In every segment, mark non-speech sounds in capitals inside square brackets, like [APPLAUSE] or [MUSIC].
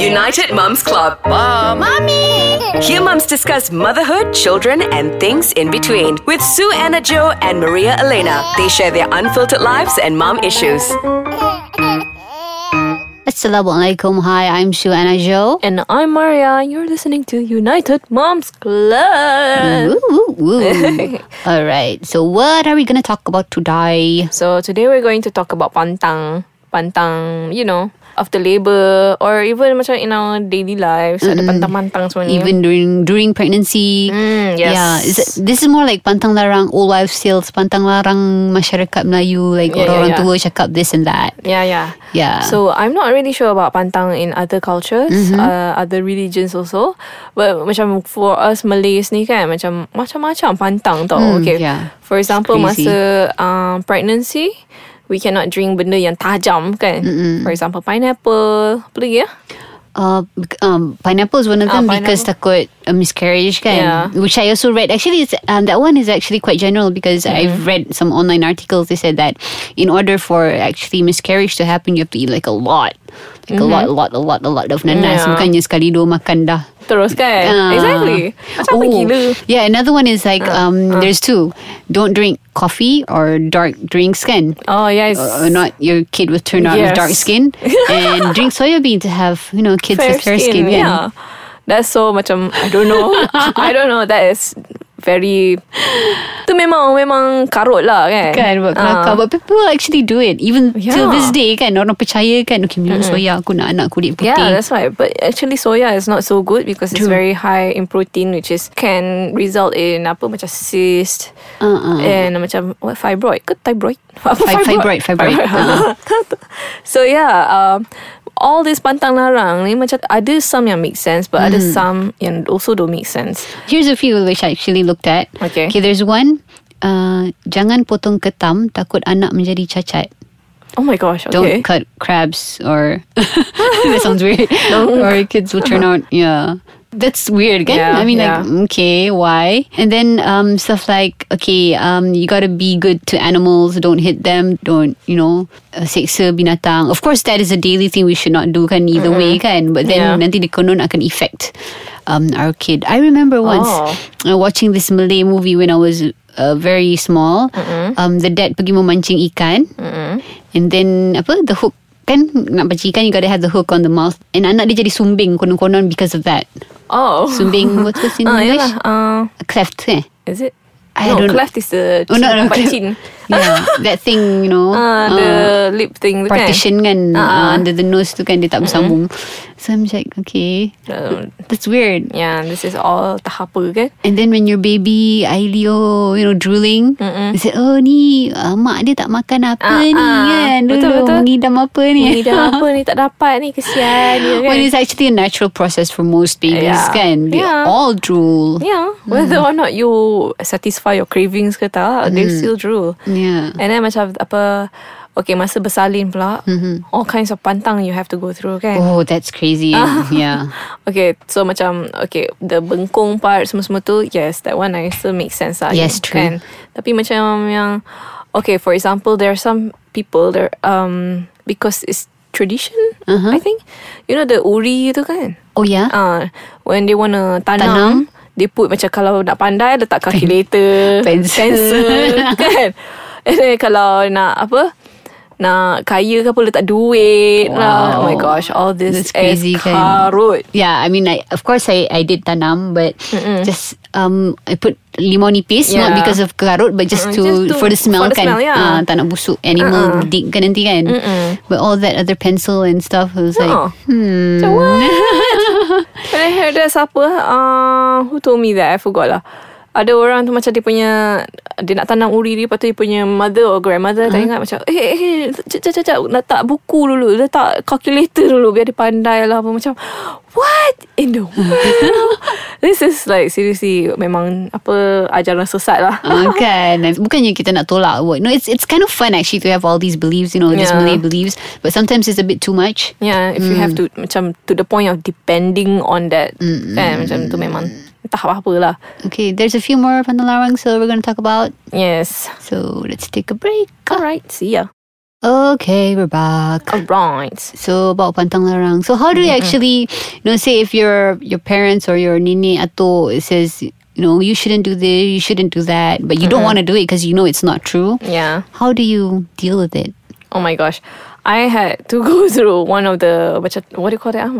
United Mums Club. Mom. Mommy. Here mums discuss motherhood, children, and things in between. With Sue Anna Joe and Maria Elena. They share their unfiltered lives and mom issues. [LAUGHS] Assalamualaikum. Hi, I'm Sue Anna Joe. And I'm Maria. You're listening to United Moms Club. Woo, woo, woo. [LAUGHS] All right. So, what are we going to talk about today? So today we're going to talk about pantang. Pantang, you know, after labor or even macam in our daily lives. Ada pantang-pantang semua ni. Even during during pregnancy. Mm, yes. Yeah. This is more like pantang larang old wives tales. Pantang larang masyarakat Melayu. Like Yeah, yeah, orang yeah. tua cakap this and that. Yeah, yeah. Yeah. So I'm not really sure about pantang in other cultures, Mm-hmm. uh, other religions also. But macam for us Malays ni kan macam macam-macam pantang tau. Hmm, okay. yeah. For example, masa um, pregnancy, we cannot drink benda yang tajam kan. For example, pineapple. Apa lagi ya? Uh, um, pineapple is one of Ah, them because takut a miscarriage kan Yeah. which I also read actually it's, um, that one is actually quite general because Mm-hmm. I've read some online articles they said that in order for actually miscarriage to happen you have to eat like a lot like a lot a lot a lot a lot of nanas Mm-hmm. Yeah. bukannya sekali dua makan dah Terus kan? Ah. exactly. Macam Oh, gila? Yeah, another one is like Ah, um, there's two. Don't drink coffee or dark drinks kan. Oh yes. Or not your kid will turn out with Yes. dark skin [LAUGHS] and drink soya bean to have you know kids with fair skin, kan? Yeah. That's so macam I don't know. [LAUGHS] I don't know. That is very tu memang memang karut lah kan. Kan buat kelakar Ah. But people actually do it Even till Yeah. this day kan Orang percaya kan Okay minum soya Aku nak anak kulit putih Yeah, that's right. But actually, soya is not so good because it's very high in protein, which is can result in apa macam cyst Uh-uh. and macam what fibroid ke thyroid? [LAUGHS] Apa Fi- fibroid, fibroid. Uh-huh. [LAUGHS] so yeah, um, all this pantang larang ni macam ada some yang make sense, but ada Hmm. some yang also don't make sense. Here's a few which I actually looked at Okay. Okay there's one uh, Jangan potong ketam Takut anak menjadi cacat Oh my gosh. Don't cut crabs or [LAUGHS] that sounds weird. [LAUGHS] or kids will turn [LAUGHS] out yeah. That's weird, kan? Yeah, I mean, yeah. like, okay, why? And then um, stuff like, okay, um, you gotta be good to animals. Don't hit them. Don't, you know, uh, seksa binatang. Of course, that is a daily thing we should not do, kan? Either way, kan? But then Yeah. nanti di konon akan affect um, our kid. I remember once Oh. uh, watching this Malay movie when I was uh, very small. Um, the dad pergi memancing ikan. And then apa the hook kan nak pancing ikan you gotta have the hook on the mouth. And anak dia jadi sumbing konon-konon because of that. Oh. Sumbing what's what's [LAUGHS] in Ah, English? yalah, uh, Cleft eh? is it? I no, don't- cleft is the Oh no no chin, cleft. chin. Yeah, [LAUGHS] that thing you know. Ah, uh, the lip thing tu partition kan Ah, uh, ah. under the nose tu kan dia tak bersambung. So I'm like okay. Uh, that's weird. yeah, this is all tahap apa kan? And then when your baby Ailio you know drooling, they say oh ni uh, mak dia tak makan apa Ah, ni ah. kan dulu Betul, betul. mengidam apa ni. Dah [LAUGHS] apa ni tak dapat ni kesian dia kan. When it's actually a natural process for most babies Yeah. kan. They Yeah. all drool. Yeah, whether or not you satisfy your cravings ke tak, they still drool. Yeah. And then macam apa, okay masa bersalin pula, all kinds of pantang you have to go through kan. Oh, that's crazy. [LAUGHS] yeah. Okay, so macam okay the bengkong part semua-semua tu, yes, that one I still make sense lah. Yes, true. Kan? Tapi macam yang okay, for example, there are some people there um because it's tradition, Uh-huh. I think. You know the uri tu kan? Oh yeah. Ah, when they wanna tanam, Tanam. they put macam kalau nak pandai letak calculator, Pencil. pencil [LAUGHS] kan. And then kalau nak apa? Nak kaya ke apa letak duit lah. Oh my Wow. gosh, all this That's crazy is kan. karut. Yeah, I mean, I, of course, I, I did tanam, but just um, I put limau nipis not Yeah. because of karut, but just Mm-mm, to, just to- for the smell for the kan. smell, yeah. Ah, tak nak busuk animal Uh-uh. dig kan nanti kan. But all that other pencil and stuff, I was like, Oh. hmm. Macam what? And I heard that siapa uh, Who told me that I forgot lah ada orang tu macam dia punya dia nak tanam uri dia lepas tu dia punya mother or grandmother uh-huh. tak ingat macam eh eh eh cak cak cak letak buku dulu letak calculator dulu biar dia pandai lah. Apa macam what? In the world? [LAUGHS] This is like seriously memang apa ajaran sesat lah. Ah, [LAUGHS] kan? Bukannya kita nak tolak what. No it's it's kind of fun actually To have all these beliefs You know These. Malay beliefs But sometimes it's a bit too much. Yeah, if you have to macam to the point of depending on that kan? Macam tu memang apa lah. Okay There's a few more Pandalarang So we're going to talk about Yes. So let's take a break Alright, see ya. Okay, we're back. Alright. So about pantang larang. So how do you actually, you know, say if your your parents or your nini ato says, you know, you shouldn't do this, you shouldn't do that, but you don't want to do it because you know it's not true. Yeah. How do you deal with it? Oh my gosh. I had to go [LAUGHS] through one of the macam what do you call that ah?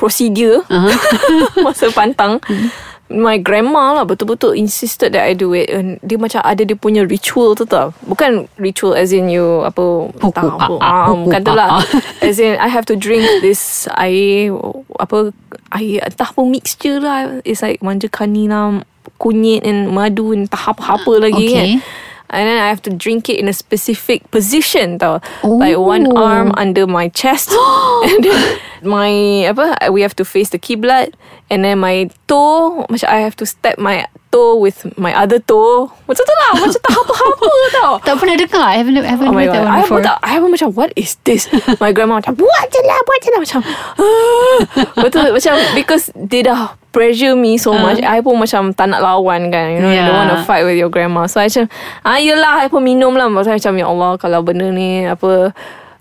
Procedure [LAUGHS] masa pantang. My grandma lah betul-betul insisted that I do it and dia macam ada dia punya ritual tu tau. Bukan ritual as in you apa tak apa. ah, ah, bukan tu lah. ah. [LAUGHS] As in I have to drink this air apa air entah apa mixture lah. It's like manja kanina kunyit and madu and entah apa-apa lagi Okay. kan. And then I have to drink it in a specific position tau. Like one arm under my chest. [GASPS] and then my apa we have to face the kiblat and then my toe macam I have to step my toe with my other toe. Macam tu lah, macam tak apa-apa [LAUGHS] tau. Tak pernah dengar. I haven't, I haven't Oh my heard that god one I before. pun tak I pun macam What is this My grandma macam Buat je lah Buat je lah Macam ah. Betul macam Because They dah pressure me so much I pun macam Tak nak lawan kan You know You don't Yeah. want to fight with your grandma So I macam ah, Yelah I pun minum lah macam Ya Allah Kalau benda ni Apa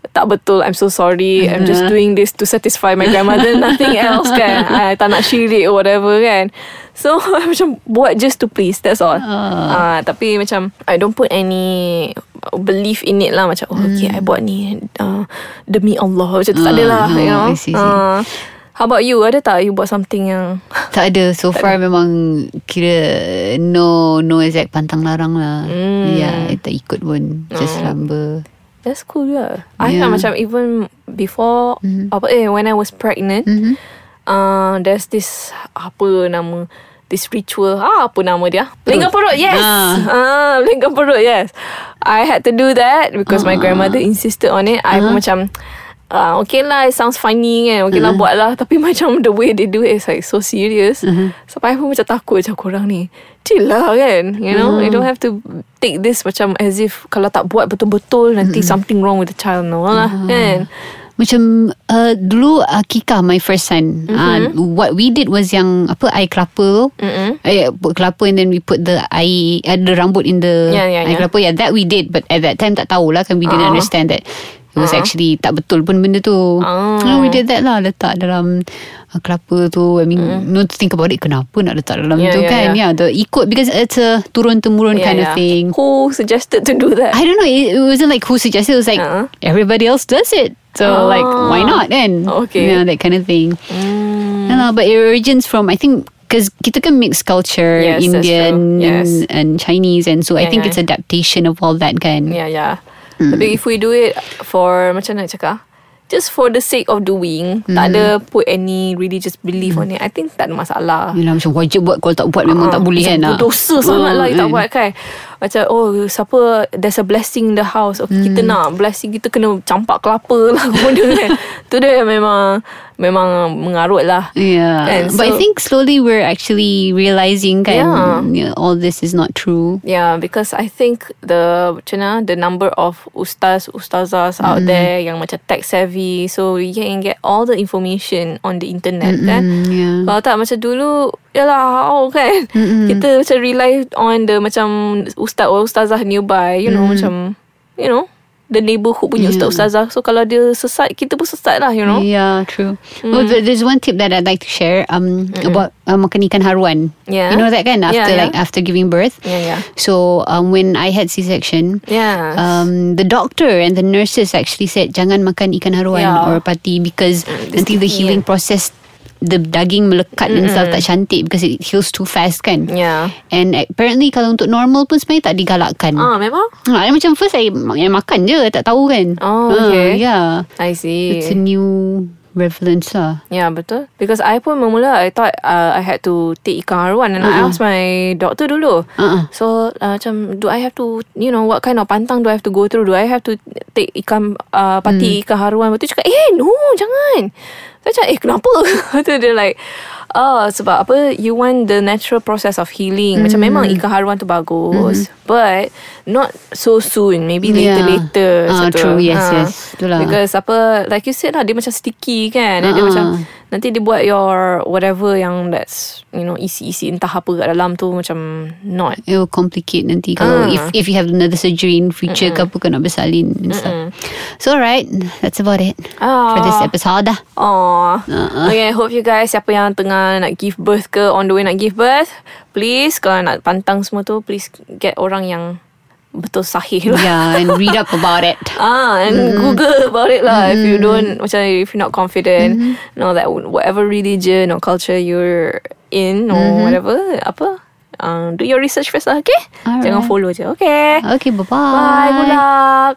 tak betul I'm so sorry. I'm just doing this To satisfy my grandmother. [LAUGHS] Nothing else kan? I tak nak syirik Or whatever kan? So [LAUGHS] macam Buat just to please That's all. Ah, Tapi macam I don't put any Belief in it lah. Macam oh, Okay I buat ni uh, Demi Allah. Macam tu tak ada lah Ah, You know? I see, see. Ah. How about you? Ada tak you buat something yang [LAUGHS] Tak ada. So far memang Kira No No exact pantang larang lah. Hmm. Yeah Tak ikut pun. Just Oh. lamber That's cool lah I Yeah. macam Even before Apa eh When I was pregnant Mhm. uh, There's this Apa nama This ritual ah, Apa nama dia Lingkar perut Yes Ah. ah. [LAUGHS] Lingkar perut Yes I had to do that Because my grandmother insisted on it I pun macam Uh, okay lah It sounds funny kan. Okay lah buat lah Tapi [LAUGHS] macam The way they do it Is like so serious. Sampai I pun macam takut Macam korang ni. Chill lah kan You know? You don't have to Take this macam As if Kalau tak buat betul-betul Nanti something wrong with the child No lah kan? Macam uh, Dulu Akikah my first son uh, What we did was yang Apa air kelapa? Mm-mm. Air put kelapa And then we put the air uh, The rambut in the Yeah, yeah, Air yeah. kelapa. Yeah that we did But at that time tak tahulah Kan we didn't Ah. understand that It was actually Tak betul pun benda tu uh, We did that lah Letak dalam uh, Kelapa tu I mean mm. No to think about it Kenapa nak letak dalam Yeah, tu yeah, kan yeah. Yeah the ikut Because it's a Turun-temurun kind of thing Who suggested to do that I don't know. It, it wasn't like who suggested. It was like Uh-huh. everybody else does it. So Ah. like, why not? Then Okay. yeah, that kind of thing. Mm. No, but it origins from I think because kita kan mixed culture, Yes, Indian. Yes. and, and Chinese, and so I Yeah, think yeah. it's adaptation of all that kan. Yeah, yeah. Tapi if we do it for macam mana nak cakap? Just for the sake of doing, tak ada put any religious belief on it. I think tak ada masalah. Yelah macam wajib buat Kalau tak buat memang tak boleh kan Macam Berdosa sangat lah you tak kan. buat kan Macam oh siapa There's a blessing in the house okay, Kita nak blessing Kita kena campak kelapa [LAUGHS] lah Benda kan Tu dia memang Memang mengarut lah Yeah, And but I so- think slowly we're actually realizing kan, Yeah. all this is not true. Yeah, because I think the macam mana, the number of ustaz ustazas out there yang macam tech savvy, so you can get all the information on the internet kan. Mm, yeah. Kalau tak macam dulu, yalah how kan. Kita macam rely on the macam ustaz or ustazah nearby, you know macam you know the neighborhood punya ustaz ustazah. So kalau dia sesat, kita pun sesat lah, you know. Yeah, true. Oh, there- there's one tip that I'd like to share um about uh, makan ikan haruan. Yeah. You know that kan after Yeah, yeah. like after giving birth. Yeah, yeah. So um when I had C-section, Yeah. um the doctor and the nurses actually said jangan makan ikan haruan Yeah. or pati because it's nanti the healing yeah. process the daging melekat dan stuff tak cantik because it heals too fast kan. Yeah. And apparently kalau untuk normal pun sebenarnya tak digalakkan. Ah, memang? Ha, macam first saya makan je tak tahu kan. Oh, Ah, okay. yeah. I see. It's a new prevalence lah. Yeah, betul. Because I pun mula I thought uh, I had to take ikan haruan and I asked my doctor dulu. Uh-uh. So uh, macam do I have to you know what kind of pantang do I have to go through? Do I have to take ikan uh, pati ikan haruan? Betul cakap eh no jangan. Saya cakap eh kenapa? [LAUGHS] Lepas tu dia like Oh sebab apa You want the natural process of healing Macam memang ikan haruan tu bagus But Not so soon Maybe Yeah. later-later Ah, macam tu. true. Yes, Ah. yes. Itulah. Because apa Like you said lah Dia macam sticky kan uh Ah, Dia ah. macam Nanti dia buat your Whatever yang that's You know isi-isi entah apa kat dalam tu Macam Not It will complicate nanti kalau Ah. if if you have another surgery in future ke apa kena bersalin and stuff. So alright, that's about it for this Ah. episode. Aww. Uh-uh. Okay, hope you guys siapa yang tengah nak give birth ke on the way nak give birth, please kalau nak pantang semua tu, please get orang yang betul sahih lah. Yeah, and read up about it. [LAUGHS] Ah, and Google about it lah. If you don't, macam if you're not confident, know that whatever religion or culture you're in or whatever, apa, um, do your research first lah, okay? Alright. Jangan follow je, okay? Okay, bye-bye. Bye, good luck.